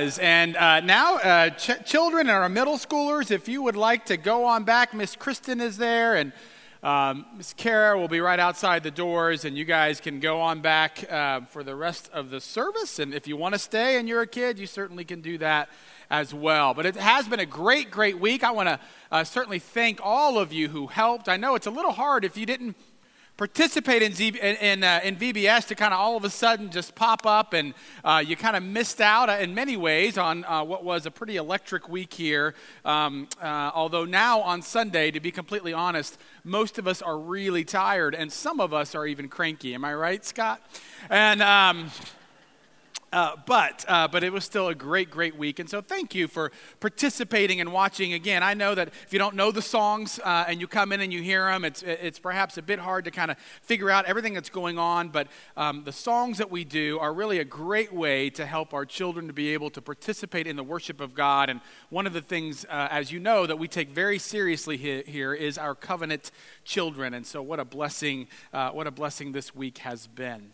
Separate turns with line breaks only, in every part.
was. And uh, now, uh, ch- children and our middle schoolers, if you would like to go on back, Miss Kristen is there, and um, Miss Kara will be right outside the doors, and you guys can go on back uh, for the rest of the service. And if you want to stay and you're a kid, you certainly can do that as well. But it has been a great, great week. I want to uh, certainly thank all of you who helped. I know it's a little hard if you didn't participate in, Z, in, uh, in, VBS to kind of all of a sudden just pop up, and uh, you kind of missed out uh, in many ways on uh, what was a pretty electric week here. Um, uh, although now on Sunday, to be completely honest, most of us are really tired, and some of us are even cranky. Am I right, Scott? And. Um, uh, but, uh, but it was still a great, great week. And so thank you for participating and watching. Again, I know that if you don't know the songs uh, and you come in and you hear them, it's, it's perhaps a bit hard to kind of figure out everything that's going on. But um, the songs that we do are really a great way to help our children to be able to participate in the worship of God. And one of the things, uh, as you know, that we take very seriously here is our covenant children. And so what a blessing, uh, what a blessing this week has been.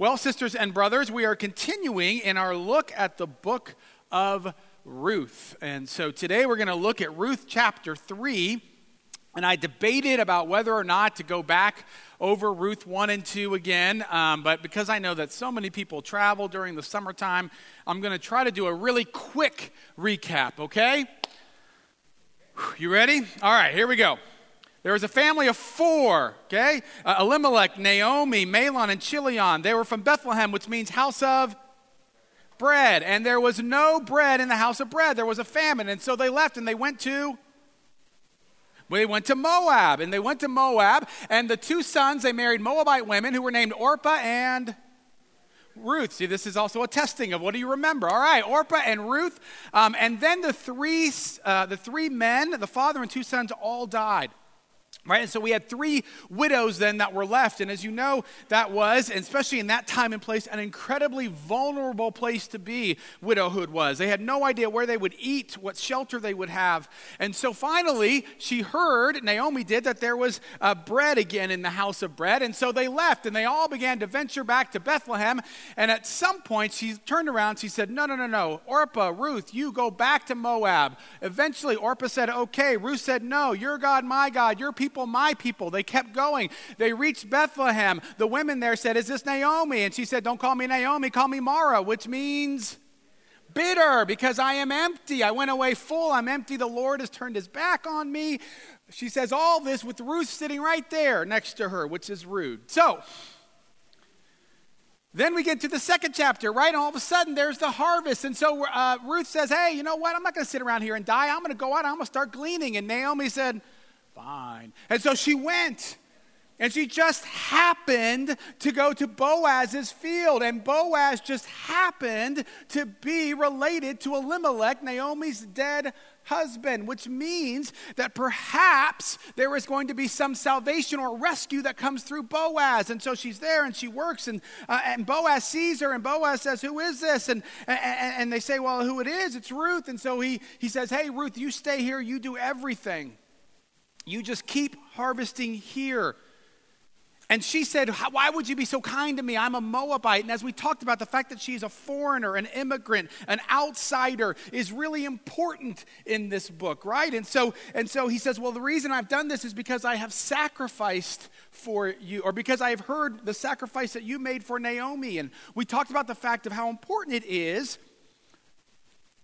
Well, sisters and brothers, we are continuing in our look at the book of Ruth. And so today we're going to look at Ruth chapter 3. And I debated about whether or not to go back over Ruth 1 and 2 again. Um, but because I know that so many people travel during the summertime, I'm going to try to do a really quick recap, okay? You ready? All right, here we go. There was a family of four, okay? Uh, Elimelech, Naomi, Mahlon, and Chilion. They were from Bethlehem, which means house of bread. And there was no bread in the house of bread. There was a famine. And so they left and they went to they went to Moab, and they went to Moab, and the two sons, they married Moabite women who were named Orpah and Ruth. See, this is also a testing of what do you remember? All right, Orpah and Ruth. Um, and then the three, uh, the three men, the father and two sons, all died. Right? And so we had three widows then that were left. And as you know, that was, especially in that time and place, an incredibly vulnerable place to be, widowhood was. They had no idea where they would eat, what shelter they would have. And so finally, she heard, Naomi did, that there was uh, bread again in the house of bread. And so they left and they all began to venture back to Bethlehem. And at some point, she turned around, she said, No, no, no, no. Orpah, Ruth, you go back to Moab. Eventually, Orpah said, Okay. Ruth said, No, your God, my God, your people people, my people. They kept going. They reached Bethlehem. The women there said, Is this Naomi? And she said, Don't call me Naomi, call me Mara, which means bitter because I am empty. I went away full. I'm empty. The Lord has turned his back on me. She says all this with Ruth sitting right there next to her, which is rude. So, then we get to the second chapter, right? And all of a sudden, there's the harvest. And so uh, Ruth says, Hey, you know what? I'm not going to sit around here and die. I'm going to go out. I'm going to start gleaning. And Naomi said, fine. And so she went. And she just happened to go to Boaz's field. And Boaz just happened to be related to Elimelech, Naomi's dead husband, which means that perhaps there is going to be some salvation or rescue that comes through Boaz. And so she's there and she works, and, uh, and Boaz sees her, and Boaz says, Who is this? And, and, and they say, Well, who it is? It's Ruth. And so he, he says, Hey, Ruth, you stay here, you do everything. You just keep harvesting here. And she said, Why would you be so kind to me? I'm a Moabite. And as we talked about, the fact that she's a foreigner, an immigrant, an outsider is really important in this book, right? And so, and so he says, Well, the reason I've done this is because I have sacrificed for you, or because I have heard the sacrifice that you made for Naomi. And we talked about the fact of how important it is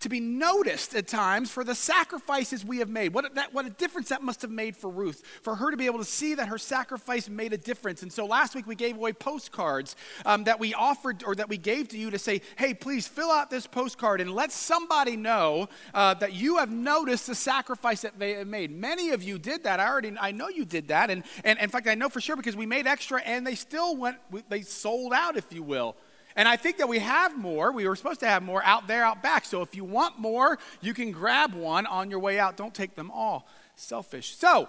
to be noticed at times for the sacrifices we have made. What, that, what a difference that must have made for Ruth, for her to be able to see that her sacrifice made a difference. And so last week we gave away postcards um, that we offered or that we gave to you to say, hey, please fill out this postcard and let somebody know uh, that you have noticed the sacrifice that they have made. Many of you did that. I already, I know you did that. And, and in fact, I know for sure because we made extra and they still went, they sold out, if you will. And I think that we have more. We were supposed to have more out there, out back. So if you want more, you can grab one on your way out. Don't take them all. Selfish. So,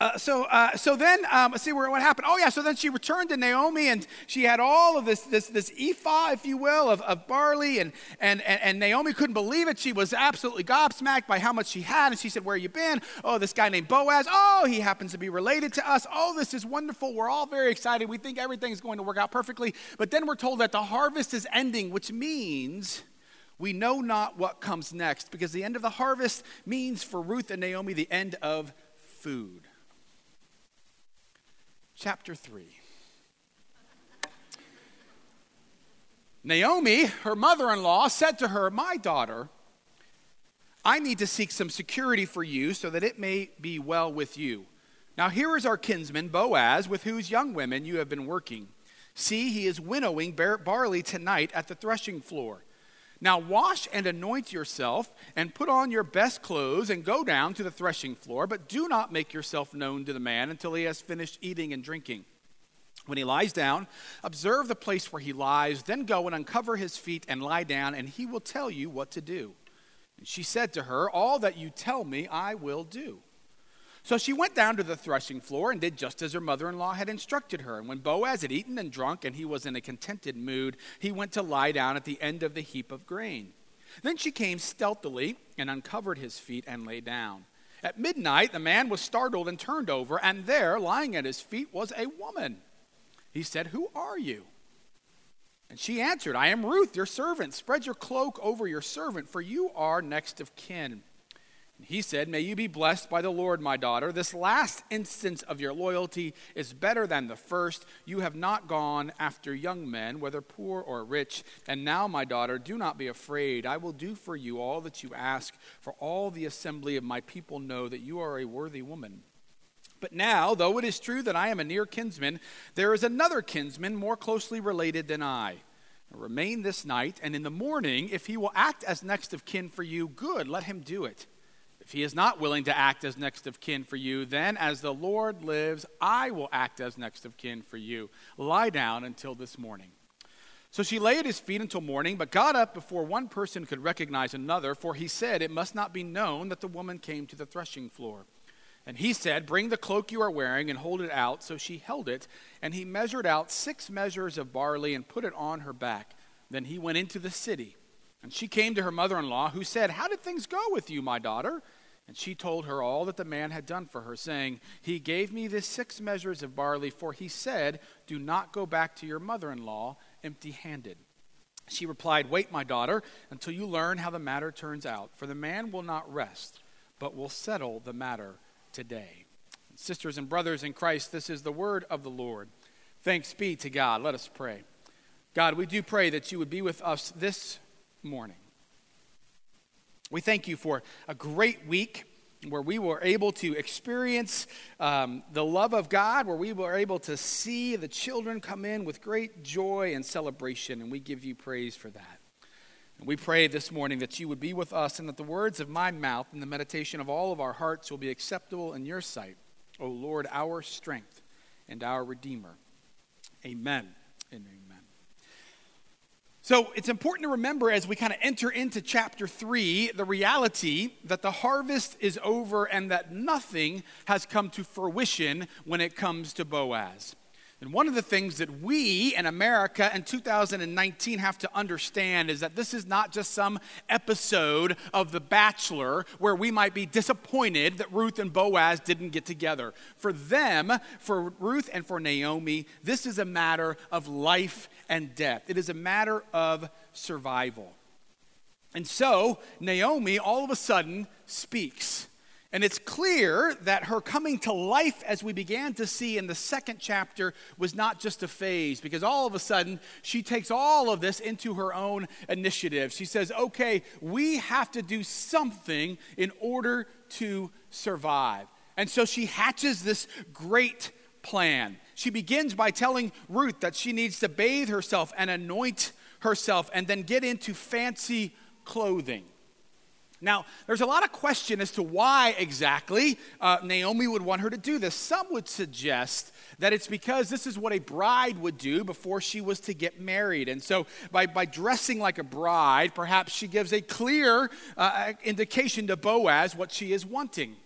uh, so, uh, so then, um, let's see where, what happened. Oh, yeah, so then she returned to Naomi and she had all of this, this, this ephah, if you will, of, of barley. And, and, and, and Naomi couldn't believe it. She was absolutely gobsmacked by how much she had. And she said, Where have you been? Oh, this guy named Boaz. Oh, he happens to be related to us. Oh, this is wonderful. We're all very excited. We think everything's going to work out perfectly. But then we're told that the harvest is ending, which means we know not what comes next because the end of the harvest means for Ruth and Naomi the end of food chapter 3. Naomi, her mother in law, said to her, My daughter, I need to seek some security for you so that it may be well with you. Now, here is our kinsman, Boaz, with whose young women you have been working. See, he is winnowing barley tonight at the threshing floor. Now wash and anoint yourself, and put on your best clothes, and go down to the threshing floor, but do not make yourself known to the man until he has finished eating and drinking. When he lies down, observe the place where he lies, then go and uncover his feet and lie down, and he will tell you what to do. And she said to her, All that you tell me, I will do. So she went down to the threshing floor and did just as her mother in law had instructed her. And when Boaz had eaten and drunk and he was in a contented mood, he went to lie down at the end of the heap of grain. Then she came stealthily and uncovered his feet and lay down. At midnight, the man was startled and turned over, and there, lying at his feet, was a woman. He said, Who are you? And she answered, I am Ruth, your servant. Spread your cloak over your servant, for you are next of kin. He said, May you be blessed by the Lord, my daughter. This last instance of your loyalty is better than the first. You have not gone after young men, whether poor or rich. And now, my daughter, do not be afraid. I will do for you all that you ask, for all the assembly of my people know that you are a worthy woman. But now, though it is true that I am a near kinsman, there is another kinsman more closely related than I. Remain this night, and in the morning, if he will act as next of kin for you, good, let him do it. If he is not willing to act as next of kin for you, then as the Lord lives, I will act as next of kin for you. Lie down until this morning. So she lay at his feet until morning, but got up before one person could recognize another, for he said, It must not be known that the woman came to the threshing floor. And he said, Bring the cloak you are wearing and hold it out. So she held it, and he measured out six measures of barley and put it on her back. Then he went into the city. And she came to her mother in law, who said, How did things go with you, my daughter? And she told her all that the man had done for her, saying, He gave me this six measures of barley, for he said, Do not go back to your mother in law empty handed. She replied, Wait, my daughter, until you learn how the matter turns out, for the man will not rest, but will settle the matter today. Sisters and brothers in Christ, this is the word of the Lord. Thanks be to God. Let us pray. God, we do pray that you would be with us this morning. We thank you for a great week where we were able to experience um, the love of God, where we were able to see the children come in with great joy and celebration, and we give you praise for that. And we pray this morning that you would be with us and that the words of my mouth and the meditation of all of our hearts will be acceptable in your sight, O Lord, our strength and our Redeemer. Amen and amen. So it's important to remember as we kind of enter into chapter three the reality that the harvest is over and that nothing has come to fruition when it comes to Boaz. And one of the things that we in America in 2019 have to understand is that this is not just some episode of The Bachelor where we might be disappointed that Ruth and Boaz didn't get together. For them, for Ruth and for Naomi, this is a matter of life and death, it is a matter of survival. And so, Naomi all of a sudden speaks. And it's clear that her coming to life, as we began to see in the second chapter, was not just a phase, because all of a sudden she takes all of this into her own initiative. She says, okay, we have to do something in order to survive. And so she hatches this great plan. She begins by telling Ruth that she needs to bathe herself and anoint herself and then get into fancy clothing. Now, there's a lot of question as to why exactly uh, Naomi would want her to do this. Some would suggest that it's because this is what a bride would do before she was to get married. And so, by, by dressing like a bride, perhaps she gives a clear uh, indication to Boaz what she is wanting.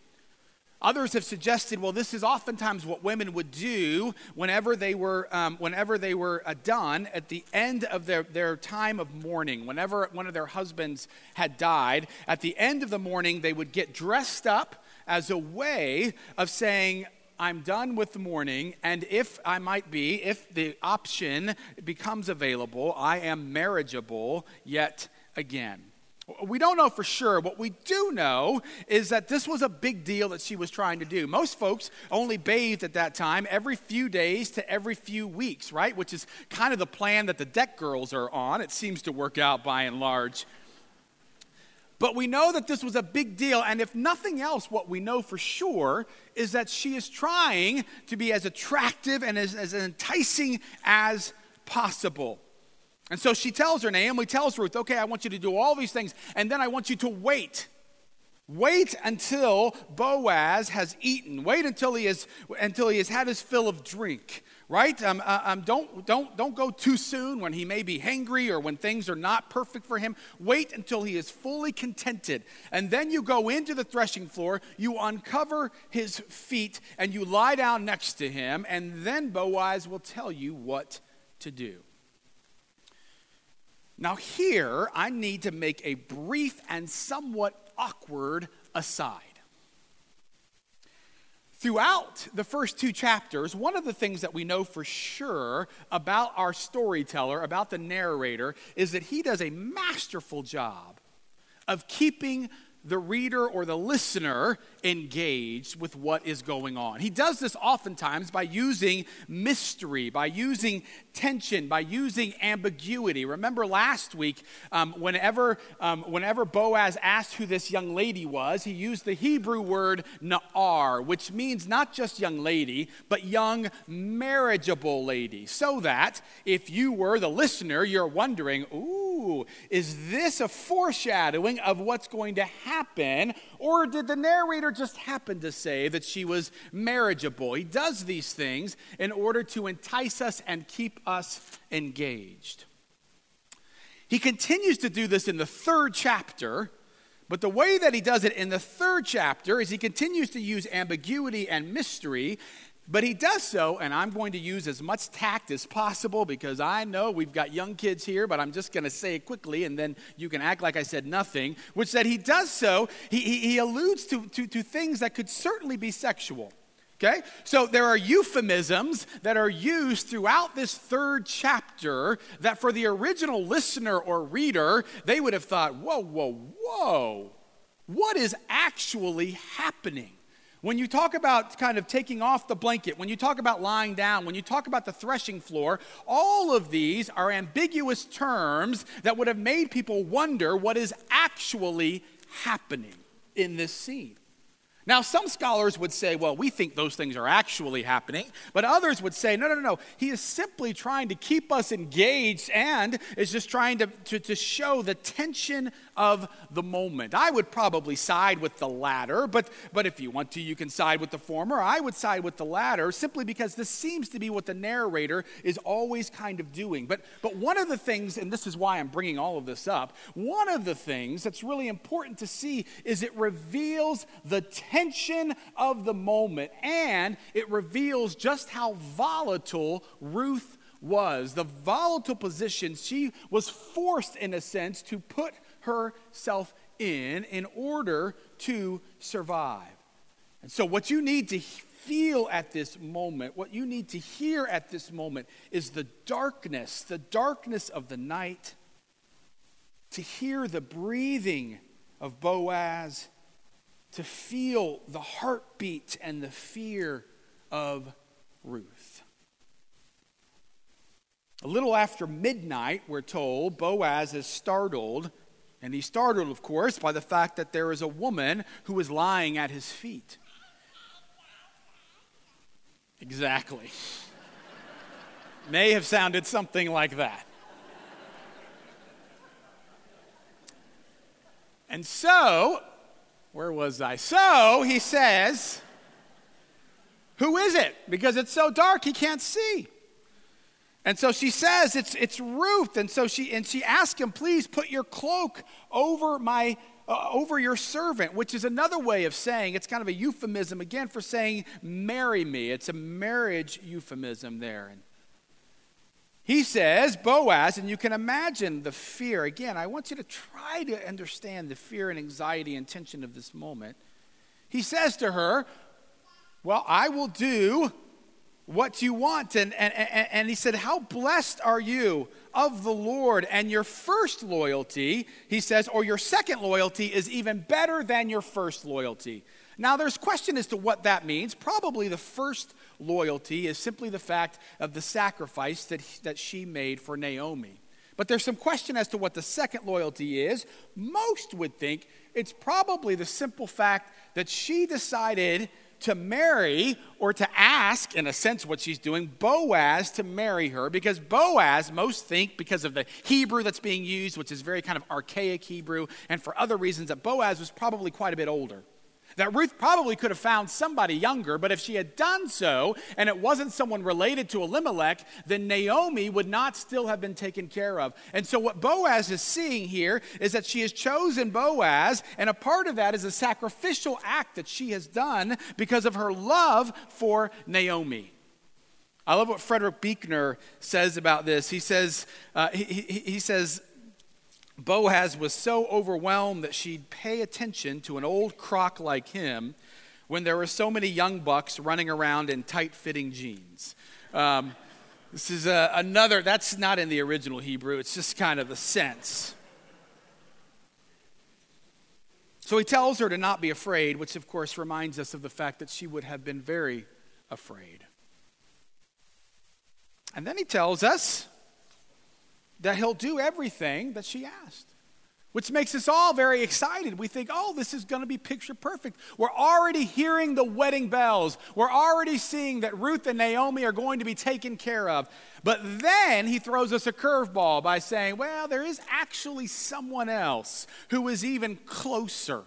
Others have suggested, well, this is oftentimes what women would do whenever they were, um, whenever they were uh, done at the end of their, their time of mourning. Whenever one of their husbands had died, at the end of the mourning, they would get dressed up as a way of saying, I'm done with the mourning, and if I might be, if the option becomes available, I am marriageable yet again. We don't know for sure. What we do know is that this was a big deal that she was trying to do. Most folks only bathed at that time every few days to every few weeks, right? Which is kind of the plan that the deck girls are on. It seems to work out by and large. But we know that this was a big deal, and if nothing else, what we know for sure is that she is trying to be as attractive and as, as enticing as possible. And so she tells her, Naomi tells Ruth, okay, I want you to do all these things, and then I want you to wait. Wait until Boaz has eaten. Wait until he has, until he has had his fill of drink right? Um, uh, um, don't, don't, don't go too soon when he may be hangry or when things are not perfect for him. Wait until he is fully contented. And then you go into the threshing floor, you uncover his feet, and you lie down next to him, and then Boaz will tell you what to do. Now, here, I need to make a brief and somewhat awkward aside. Throughout the first two chapters, one of the things that we know for sure about our storyteller, about the narrator, is that he does a masterful job of keeping the reader or the listener engaged with what is going on. He does this oftentimes by using mystery, by using tension, by using ambiguity. Remember last week, um, whenever, um, whenever Boaz asked who this young lady was, he used the Hebrew word na'ar, which means not just young lady, but young marriageable lady. So that if you were the listener, you're wondering, ooh, is this a foreshadowing of what's going to happen? Or did the narrator just happen to say that she was marriageable? He does these things in order to entice us and keep us engaged. He continues to do this in the third chapter, but the way that he does it in the third chapter is he continues to use ambiguity and mystery but he does so, and I'm going to use as much tact as possible because I know we've got young kids here, but I'm just going to say it quickly and then you can act like I said nothing, which that he does so, he, he, he alludes to, to, to things that could certainly be sexual. Okay? So there are euphemisms that are used throughout this third chapter that for the original listener or reader, they would have thought, whoa, whoa, whoa, what is actually happening? When you talk about kind of taking off the blanket, when you talk about lying down, when you talk about the threshing floor, all of these are ambiguous terms that would have made people wonder what is actually happening in this scene. Now, some scholars would say, well, we think those things are actually happening, but others would say, no, no, no, no. He is simply trying to keep us engaged and is just trying to, to, to show the tension of the moment. I would probably side with the latter, but, but if you want to, you can side with the former. I would side with the latter simply because this seems to be what the narrator is always kind of doing. But, but one of the things, and this is why I'm bringing all of this up, one of the things that's really important to see is it reveals the tension of the moment and it reveals just how volatile Ruth was. The volatile position she was forced, in a sense, to put herself in in order to survive. And so, what you need to feel at this moment, what you need to hear at this moment, is the darkness, the darkness of the night, to hear the breathing of Boaz to feel the heartbeat and the fear of Ruth. A little after midnight, we're told, Boaz is startled. And he's startled, of course, by the fact that there is a woman who is lying at his feet. Exactly. May have sounded something like that. And so, where was I? So he says, Who is it? Because it's so dark he can't see. And so she says it's, it's Ruth. And so she, and she asks him, please put your cloak over my uh, over your servant, which is another way of saying it's kind of a euphemism again for saying marry me. It's a marriage euphemism there. And he says, Boaz, and you can imagine the fear. Again, I want you to try to understand the fear and anxiety and tension of this moment. He says to her, Well, I will do what you want. And, and, and and he said, How blessed are you of the Lord? And your first loyalty, he says, or your second loyalty is even better than your first loyalty. Now, there's question as to what that means. Probably the first loyalty is simply the fact of the sacrifice that, that she made for Naomi. But there's some question as to what the second loyalty is. Most would think it's probably the simple fact that she decided to marry or to ask, in a sense, what she's doing, Boaz to marry her, because Boaz, most think, because of the Hebrew that's being used, which is very kind of archaic Hebrew, and for other reasons, that Boaz was probably quite a bit older. That Ruth probably could have found somebody younger, but if she had done so and it wasn't someone related to Elimelech, then Naomi would not still have been taken care of. And so, what Boaz is seeing here is that she has chosen Boaz, and a part of that is a sacrificial act that she has done because of her love for Naomi. I love what Frederick Buechner says about this. He says, uh, he, he, he says, Boaz was so overwhelmed that she'd pay attention to an old crock like him when there were so many young bucks running around in tight fitting jeans. Um, this is a, uh, another, that's not in the original Hebrew, it's just kind of the sense. So he tells her to not be afraid, which of course reminds us of the fact that she would have been very afraid. And then he tells us that he'll do everything that she asked, which makes us all very excited. We think, oh, this is going to be picture perfect. We're already hearing the wedding bells. We're already seeing that Ruth and Naomi are going to be taken care of. But then he throws us a curveball by saying, well, there is actually someone else who is even closer,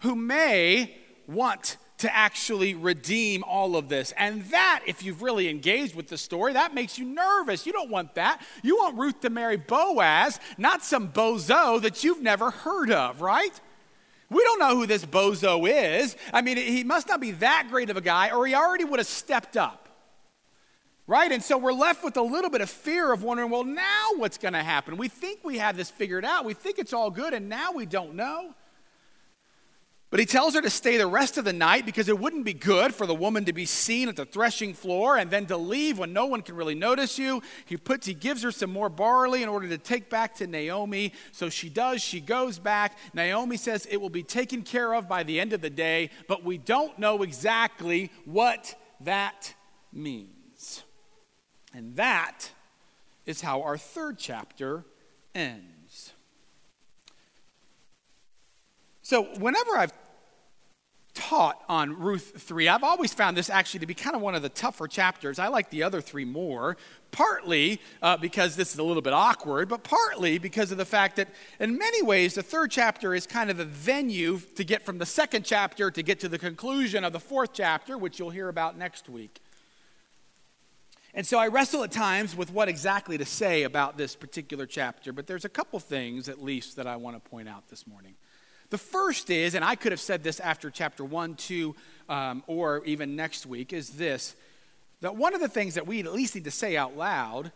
who may want to actually redeem all of this. And that, if you've really engaged with the story, that makes you nervous. You don't want that. You want Ruth to marry Boaz, not some bozo that you've never heard of, right? We don't know who this bozo is. I mean, he must not be that great of a guy, or he already would have stepped up. Right? And so we're left with a little bit of fear of wondering, well, now what's going to happen? We think we have this figured out. We think it's all good, and now we don't know. But he tells her to stay the rest of the night because it wouldn't be good for the woman to be seen at the threshing floor and then to leave when no one can really notice you. He puts he gives her some more barley in order to take back to Naomi. So she does, she goes back. Naomi says it will be taken care of by the end of the day, but we don't know exactly what that means. And that is how our third chapter ends. So, whenever I've taught on Ruth 3. I've always found this actually to be kind of one of the tougher chapters. I like the other three more, partly uh, because this is a little bit awkward, but partly because of the fact that in many ways the third chapter is kind of a venue to get from the second chapter to get to the conclusion of the fourth chapter, which you'll hear about next week. And so I wrestle at times with what exactly to say about this particular chapter, but there's a couple things at least that I want to point out this morning. The first is, and I could have said this after chapter 1, 2, um, or even next week, is this that one of the things that we at least need to say out loud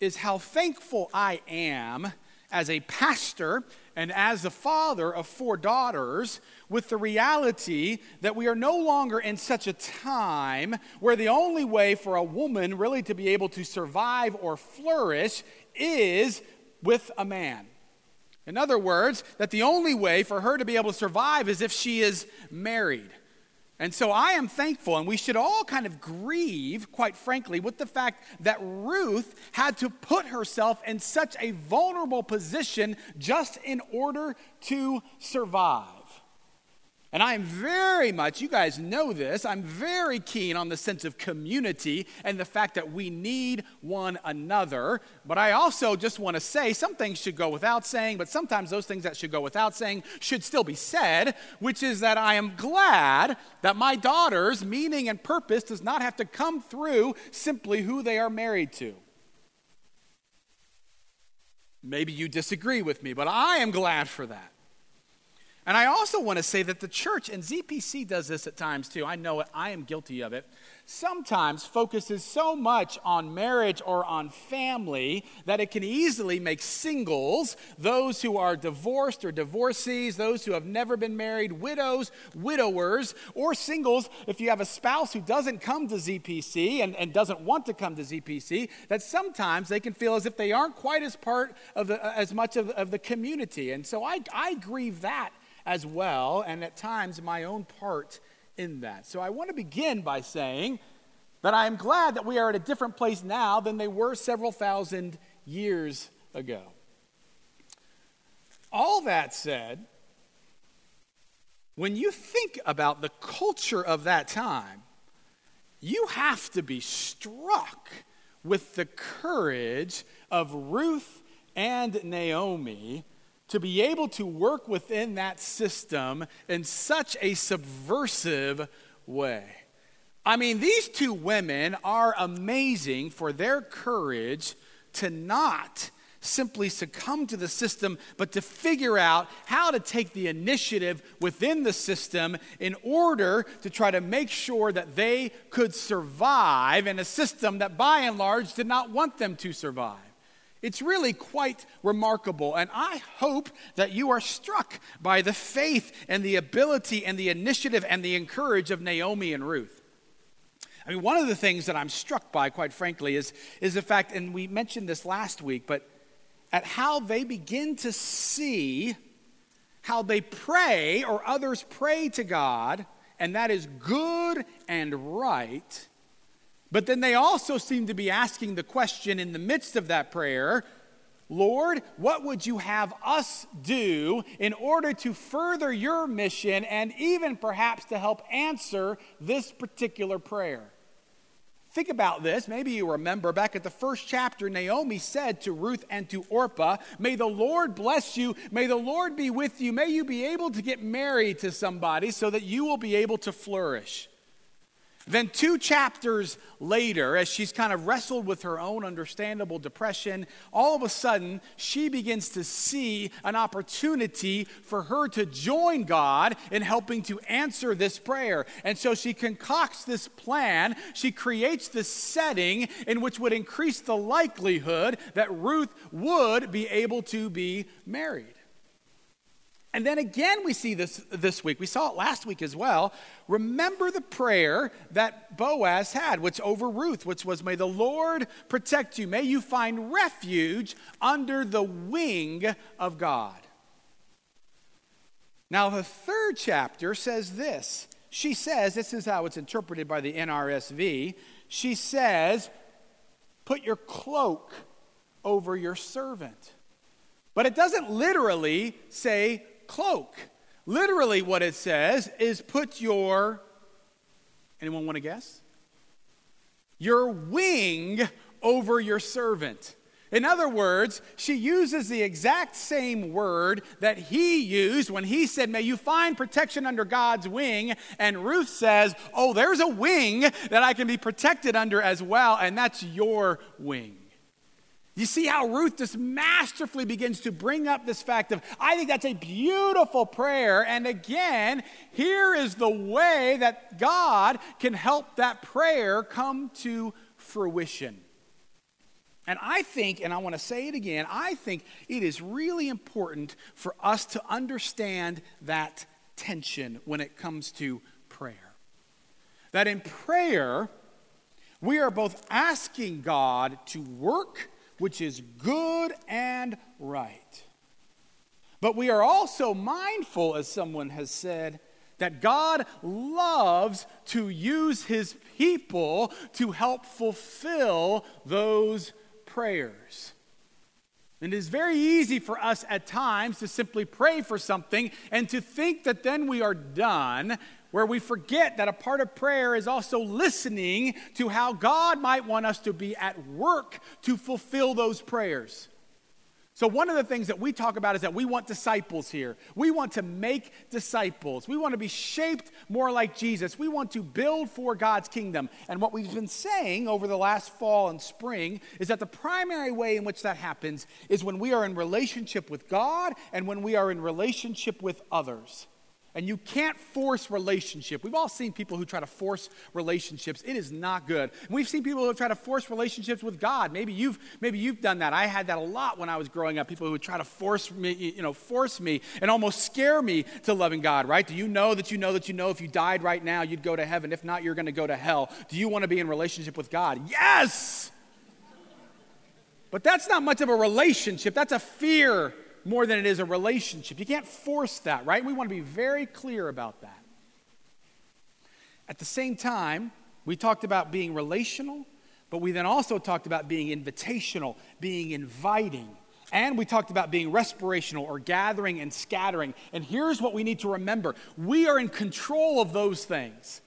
is how thankful I am as a pastor and as the father of four daughters with the reality that we are no longer in such a time where the only way for a woman really to be able to survive or flourish is with a man. In other words, that the only way for her to be able to survive is if she is married. And so I am thankful, and we should all kind of grieve, quite frankly, with the fact that Ruth had to put herself in such a vulnerable position just in order to survive. And I'm very much, you guys know this, I'm very keen on the sense of community and the fact that we need one another. But I also just want to say some things should go without saying, but sometimes those things that should go without saying should still be said, which is that I am glad that my daughter's meaning and purpose does not have to come through simply who they are married to. Maybe you disagree with me, but I am glad for that. And I also want to say that the church, and ZPC does this at times too, I know it, I am guilty of it, sometimes focuses so much on marriage or on family that it can easily make singles, those who are divorced or divorcees, those who have never been married, widows, widowers, or singles, if you have a spouse who doesn't come to ZPC and, and doesn't want to come to ZPC, that sometimes they can feel as if they aren't quite as part of the, as much of, of the community. And so I, I grieve that as well, and at times my own part in that. So I want to begin by saying that I am glad that we are at a different place now than they were several thousand years ago. All that said, when you think about the culture of that time, you have to be struck with the courage of Ruth and Naomi to be able to work within that system in such a subversive way. I mean, these two women are amazing for their courage to not simply succumb to the system, but to figure out how to take the initiative within the system in order to try to make sure that they could survive in a system that by and large did not want them to survive. It's really quite remarkable. And I hope that you are struck by the faith and the ability and the initiative and the encourage of Naomi and Ruth. I mean, one of the things that I'm struck by, quite frankly, is, is the fact, and we mentioned this last week, but at how they begin to see how they pray or others pray to God, and that is good and right but then they also seem to be asking the question in the midst of that prayer Lord, what would you have us do in order to further your mission and even perhaps to help answer this particular prayer? Think about this. Maybe you remember back at the first chapter, Naomi said to Ruth and to Orpah, May the Lord bless you. May the Lord be with you. May you be able to get married to somebody so that you will be able to flourish. Then, two chapters later, as she's kind of wrestled with her own understandable depression, all of a sudden she begins to see an opportunity for her to join God in helping to answer this prayer. And so she concocts this plan. She creates this setting in which would increase the likelihood that Ruth would be able to be married. And then again, we see this this week. We saw it last week as well. Remember the prayer that Boaz had, which over Ruth, which was, May the Lord protect you. May you find refuge under the wing of God. Now, the third chapter says this. She says, this is how it's interpreted by the NRSV. She says, Put your cloak over your servant. But it doesn't literally say cloak. Literally, what it says is put your, anyone want to guess? Your wing over your servant. In other words, she uses the exact same word that he used when he said, May you find protection under God's wing. And Ruth says, Oh, there's a wing that I can be protected under as well, and that's your wing. You see how Ruth just masterfully begins to bring up this fact of, I think that's a beautiful prayer. And again, here is the way that God can help that prayer come to fruition. And I think, and I want to say it again, I think it is really important for us to understand that tension when it comes to prayer. That in prayer, we are both asking God to work which is good and right. But we are also mindful, as someone has said, that God loves to use his people to help fulfill those prayers. And it is very easy for us at times to simply pray for something and to think that then we are done, where we forget that a part of prayer is also listening to how God might want us to be at work to fulfill those prayers. So, one of the things that we talk about is that we want disciples here. We want to make disciples. We want to be shaped more like Jesus. We want to build for God's kingdom. And what we've been saying over the last fall and spring is that the primary way in which that happens is when we are in relationship with God and when we are in relationship with others. And you can't force relationship. We've all seen people who try to force relationships. It is not good. And we've seen people who try to force relationships with God. Maybe you've maybe you've done that. I had that a lot when I was growing up. People who would try to force me, you know, force me and almost scare me to loving God, right? Do you know that you know that you know if you died right now, you'd go to heaven. If not, you're going to go to hell. Do you want to be in relationship with God? Yes! But that's not much of a relationship. That's a fear more than it is a relationship. You can't force that, right? We want to be very clear about that. At the same time, we talked about being relational, but we then also talked about being invitational, being inviting. And we talked about being respirational or gathering and scattering. And here's what we need to remember we are in control of those things.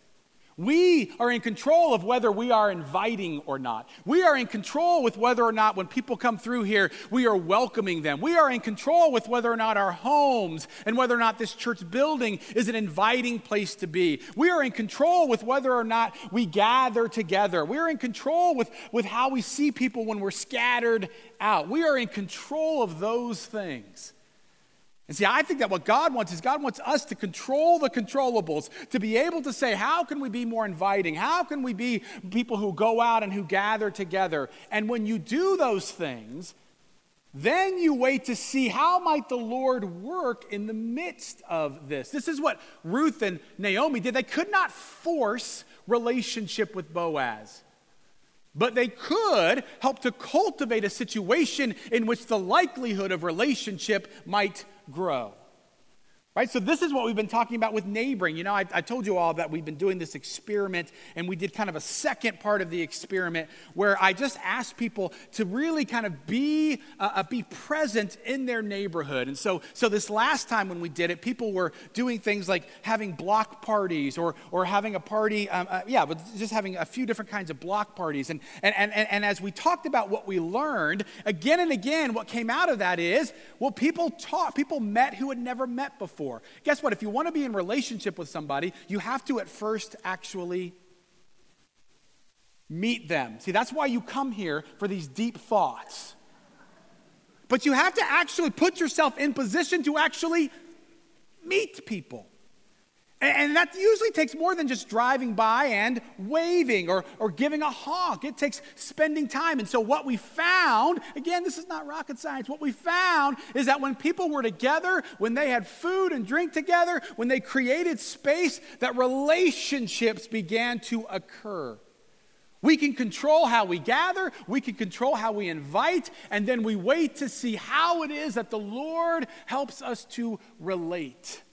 We are in control of whether we are inviting or not. We are in control with whether or not when people come through here, we are welcoming them. We are in control with whether or not our homes and whether or not this church building is an inviting place to be. We are in control with whether or not we gather together. We are in control with, with how we see people when we're scattered out. We are in control of those things. And see, I think that what God wants is God wants us to control the controllables, to be able to say, how can we be more inviting? How can we be people who go out and who gather together? And when you do those things, then you wait to see how might the Lord work in the midst of this. This is what Ruth and Naomi did. They could not force relationship with Boaz. But they could help to cultivate a situation in which the likelihood of relationship might grow. Right? So, this is what we've been talking about with neighboring. You know, I, I, told you all that we've been doing this experiment, and we did kind of a second part of the experiment where I just asked people to really kind of be, uh, uh, be present in their neighborhood. And so, so, this last time when we did it, people were doing things like having block parties or, or having a party, um, uh, yeah, but just having a few different kinds of block parties. And, and, and, and as we talked about what we learned, again and again, what came out of that is, well, people taught, people met who had never met before for. Guess what? If you want to be in relationship with somebody, you have to at first actually meet them. See, that's why you come here for these deep thoughts. But you have to actually put yourself in position to actually meet people. And that usually takes more than just driving by and waving or, or giving a honk. It takes spending time. And so, what we found, again, this is not rocket science, what we found is that when people were together, when they had food and drink together, when they created space, that relationships began to occur. We can control how we gather, we can control how we invite, and then we wait to see how it is that the Lord helps us to relate.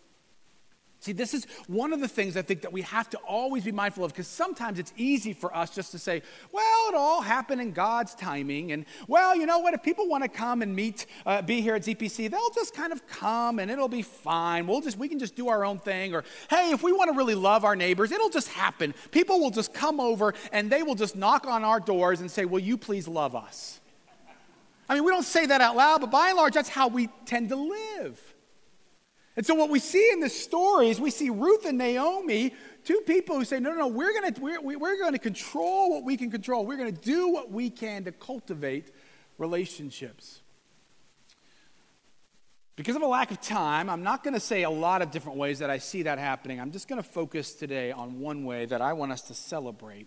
See, this is one of the things I think that we have to always be mindful of because sometimes it's easy for us just to say, well, it all happened in God's timing. And, well, you know what? If people want to come and meet, uh, be here at ZPC, they'll just kind of come and it'll be fine. We'll just, we can just do our own thing. Or, hey, if we want to really love our neighbors, it'll just happen. People will just come over and they will just knock on our doors and say, will you please love us? I mean, we don't say that out loud, but by and large, that's how we tend to live. And so, what we see in this story is we see Ruth and Naomi, two people who say, No, no, no, we're going to we're, we're going to control what we can control. We're going to do what we can to cultivate relationships. Because of a lack of time, I'm not going to say a lot of different ways that I see that happening. I'm just going to focus today on one way that I want us to celebrate,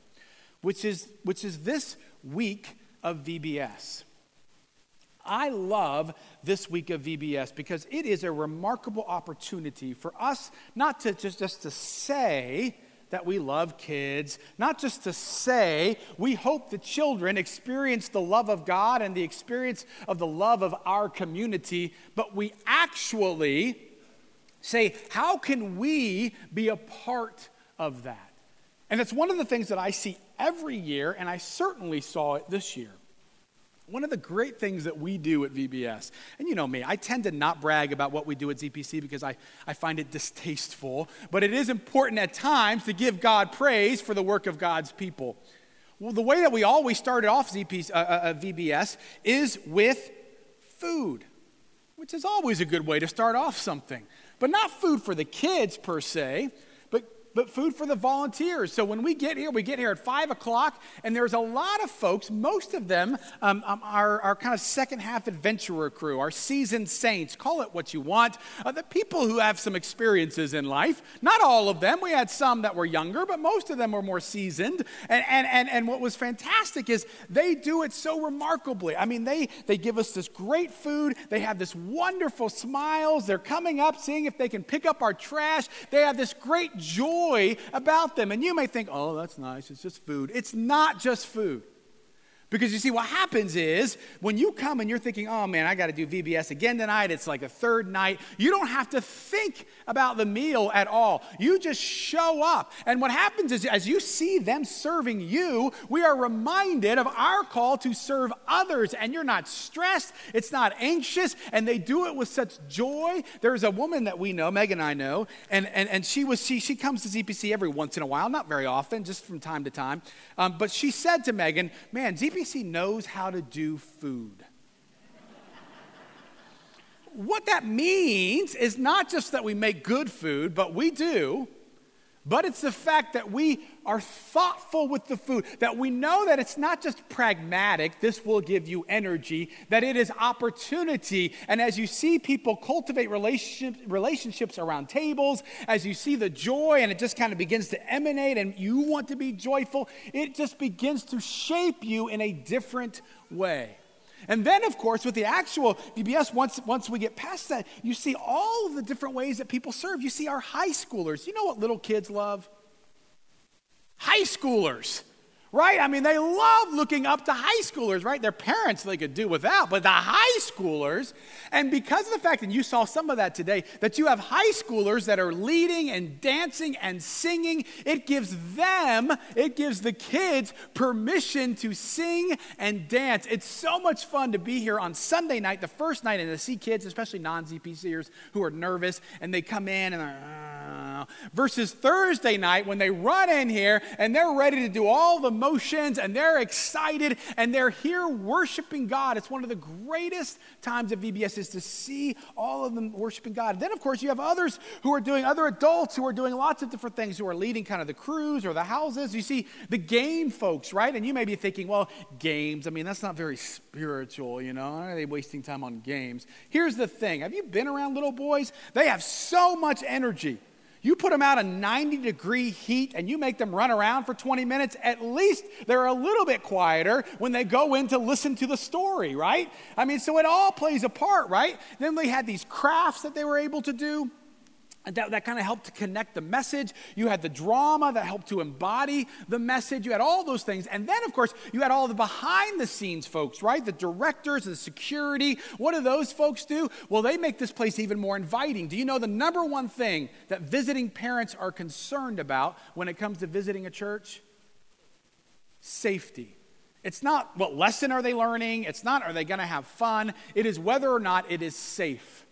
which is, which is this week of VBS. I love this week of VBS because it is a remarkable opportunity for us not to just, just to say that we love kids, not just to say we hope the children experience the love of God and the experience of the love of our community, but we actually say, how can we be a part of that? And it's one of the things that I see every year, and I certainly saw it this year. One of the great things that we do at VBS, and you know me, I tend to not brag about what we do at ZPC because I, I find it distasteful, but it is important at times to give God praise for the work of God's people. Well, the way that we always started off ZP, uh, uh, uh VBS is with food, which is always a good way to start off something. But not food for the kids per se, but food for the volunteers. So when we get here, we get here at 5 o'clock, and there's a lot of folks, most of them um, um, are our kind of second half adventurer crew, our seasoned saints, call it what you want, uh, the people who have some experiences in life. Not all of them, we had some that were younger, but most of them were more seasoned. And, and, and, and what was fantastic is they do it so remarkably. I mean, they, they give us this great food, they have this wonderful smiles, they're coming up, seeing if they can pick up our trash, they have this great joy joy about them. And you may think, oh, that's nice, it's just food. It's not just food. Because you see, what happens is when you come and you're thinking, oh man, I got to do VBS again tonight, it's like a third night, you don't have to think about the meal at all. You just show up. And what happens is, as you see them serving you, we are reminded of our call to serve others. And you're not stressed, it's not anxious, and they do it with such joy. There's a woman that we know, Megan and I know, and, and, and she, was, she, she comes to ZPC every once in a while, not very often, just from time to time. Um, but she said to Megan, man, ZPC ZPC knows how to do food. what that means is not just that we make good food, but we do. But it's the fact that we are thoughtful with the food, that we know that it's not just pragmatic, this will give you energy, that it is opportunity. And as you see people cultivate relationship, relationships around tables, as you see the joy and it just kind of begins to emanate and you want to be joyful, it just begins to shape you in a different way. And then, of course, with the actual VBS, once, once we get past that, you see all of the different ways that people serve. You see our high schoolers. You know what little kids love? High schoolers right? I mean, they love looking up to high schoolers, right? Their parents they could do without, but the high schoolers, and because of the fact that you saw some of that today, that you have high schoolers that are leading and dancing and singing, it gives them, it gives the kids permission to sing and dance. It's so much fun to be here on Sunday night, the first night, and to see kids, especially non ZPCers, who are nervous and they come in and they're, uh, versus Thursday night when they run in here and they're ready to do all the emotions and they're excited and they're here worshiping God. It's one of the greatest times of VBS is to see all of them worshiping God. Then, of course, you have others who are doing, other adults who are doing lots of different things, who are leading kind of the crews or the houses. You see the game folks, right? And you may be thinking, well, games, I mean, that's not very spiritual, you know? Are they wasting time on games? Here's the thing have you been around little boys? They have so much energy. You put them out in 90 degree heat and you make them run around for 20 minutes, at least they're a little bit quieter when they go in to listen to the story, right? I mean, so it all plays a part, right? Then they had these crafts that they were able to do. That, that kind of helped to connect the message. You had the drama that helped to embody the message. You had all those things. And then, of course, you had all the behind the scenes folks, right? The directors, the security. What do those folks do? Well, they make this place even more inviting. Do you know the number one thing that visiting parents are concerned about when it comes to visiting a church? Safety. It's not what lesson are they learning, it's not are they going to have fun. It is whether or not it is safe.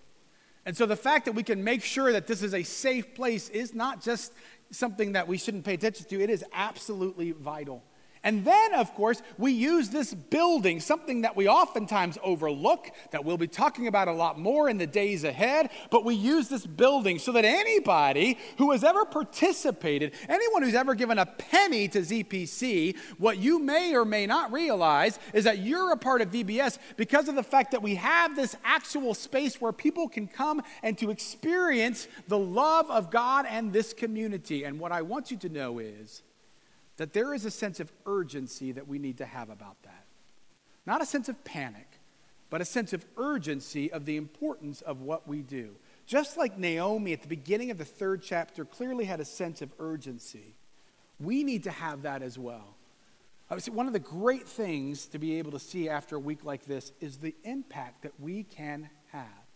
And so the fact that we can make sure that this is a safe place is not just something that we shouldn't pay attention to, it is absolutely vital. And then, of course, we use this building, something that we oftentimes overlook, that we'll be talking about a lot more in the days ahead. But we use this building so that anybody who has ever participated, anyone who's ever given a penny to ZPC, what you may or may not realize is that you're a part of VBS because of the fact that we have this actual space where people can come and to experience the love of God and this community. And what I want you to know is, that there is a sense of urgency that we need to have about that. Not a sense of panic, but a sense of urgency of the importance of what we do. Just like Naomi at the beginning of the third chapter clearly had a sense of urgency, we need to have that as well. Uh, one of the great things to be able to see after a week like this is the impact that we can have.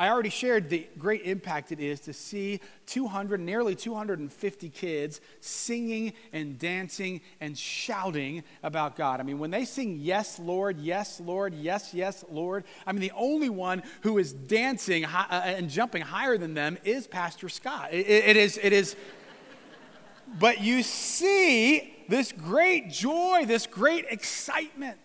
I already shared the great impact it is to see 200, nearly 250 kids singing and dancing and shouting about God. I mean, when they sing, Yes, Lord, yes, Lord, yes, yes, Lord, I mean, the only one who is dancing uh, and jumping higher than them is Pastor Scott. it is, it is, but you see this great joy, this great excitement.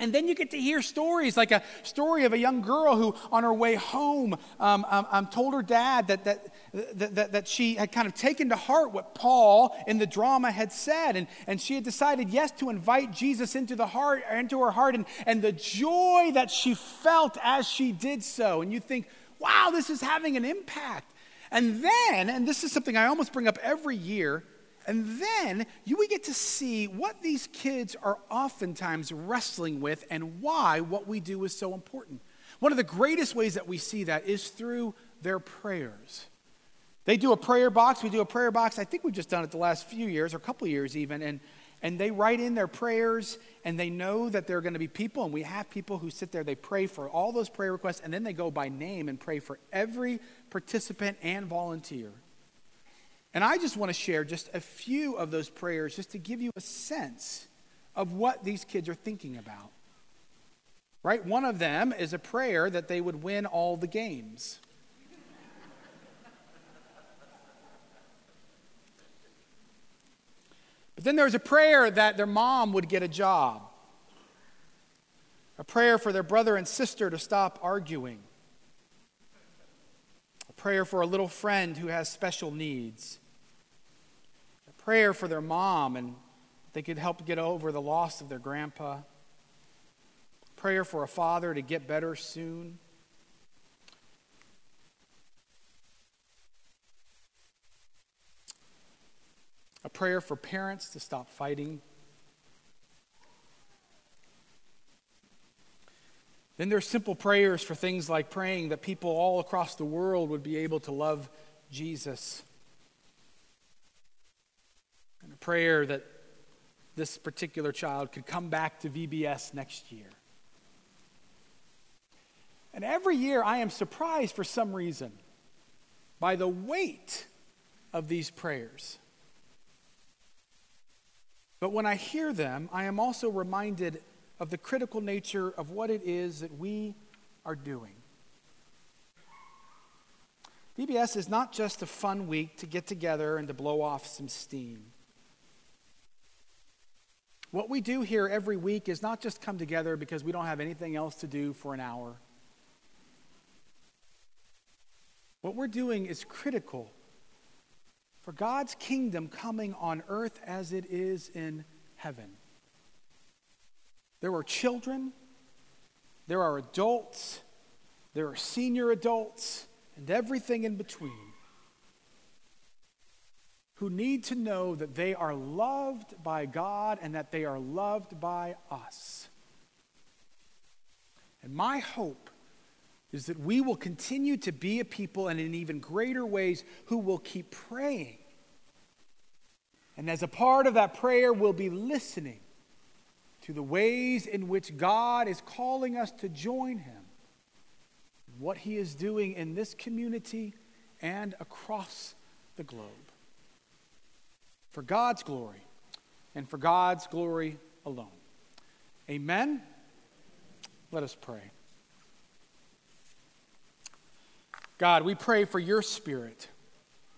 And then you get to hear stories like a story of a young girl who, on her way home, um, um, um, told her dad that, that, that, that, she had kind of taken to heart what Paul in the drama had said. And, and she had decided, yes, to invite Jesus into, the heart, into her heart. And, and the joy that she felt as she did so. And you think, wow, this is having an impact. And then, and this is something I almost bring up every year, and then you we get to see what these kids are oftentimes wrestling with and why what we do is so important. One of the greatest ways that we see that is through their prayers. They do a prayer box. We do a prayer box. I think we've just done it the last few years, or a couple years even. And, and they write in their prayers, and they know that there are going to be people, and we have people who sit there, they pray for all those prayer requests, and then they go by name and pray for every participant and volunteer. And I just want to share just a few of those prayers just to give you a sense of what these kids are thinking about. Right? One of them is a prayer that they would win all the games. But then there's a prayer that their mom would get a job, a prayer for their brother and sister to stop arguing, a prayer for a little friend who has special needs, prayer for their mom and they could help get over the loss of their grandpa. Prayer for a father to get better soon. A prayer for parents to stop fighting. Then there's simple prayers for things like praying that people all across the world would be able to love Jesus prayer that this particular child could come back to VBS next year. And every year I am surprised for some reason by the weight of these prayers. But when I hear them, I am also reminded of the critical nature of what it is that we are doing. VBS is not just a fun week to get together and to blow off some steam. What we do here every week is not just come together because we don't have anything else to do for an hour. What we're doing is critical for God's kingdom coming on earth as it is in heaven. There are children, there are adults, there are senior adults, and everything in between who need to know that they are loved by God and that they are loved by us. And my hope is that we will continue to be a people and in even greater ways who will keep praying. And as a part of that prayer, we'll be listening to the ways in which God is calling us to join Him, what He is doing in this community and across the globe for God's glory and for God's glory alone. Amen. Let us pray. God, we pray for your spirit.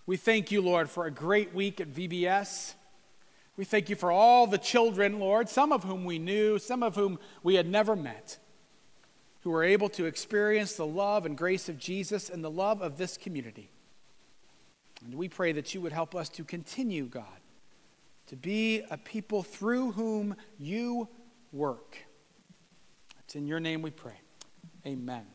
We thank you, Lord, for a great week at VBS. We thank you for all the children, Lord, some of whom we knew, some of whom we had never met, who were able to experience the love and grace of Jesus and the love of this community. And we pray that you would help us to continue, God, to be a people through whom you work. It's in your name we pray. Amen.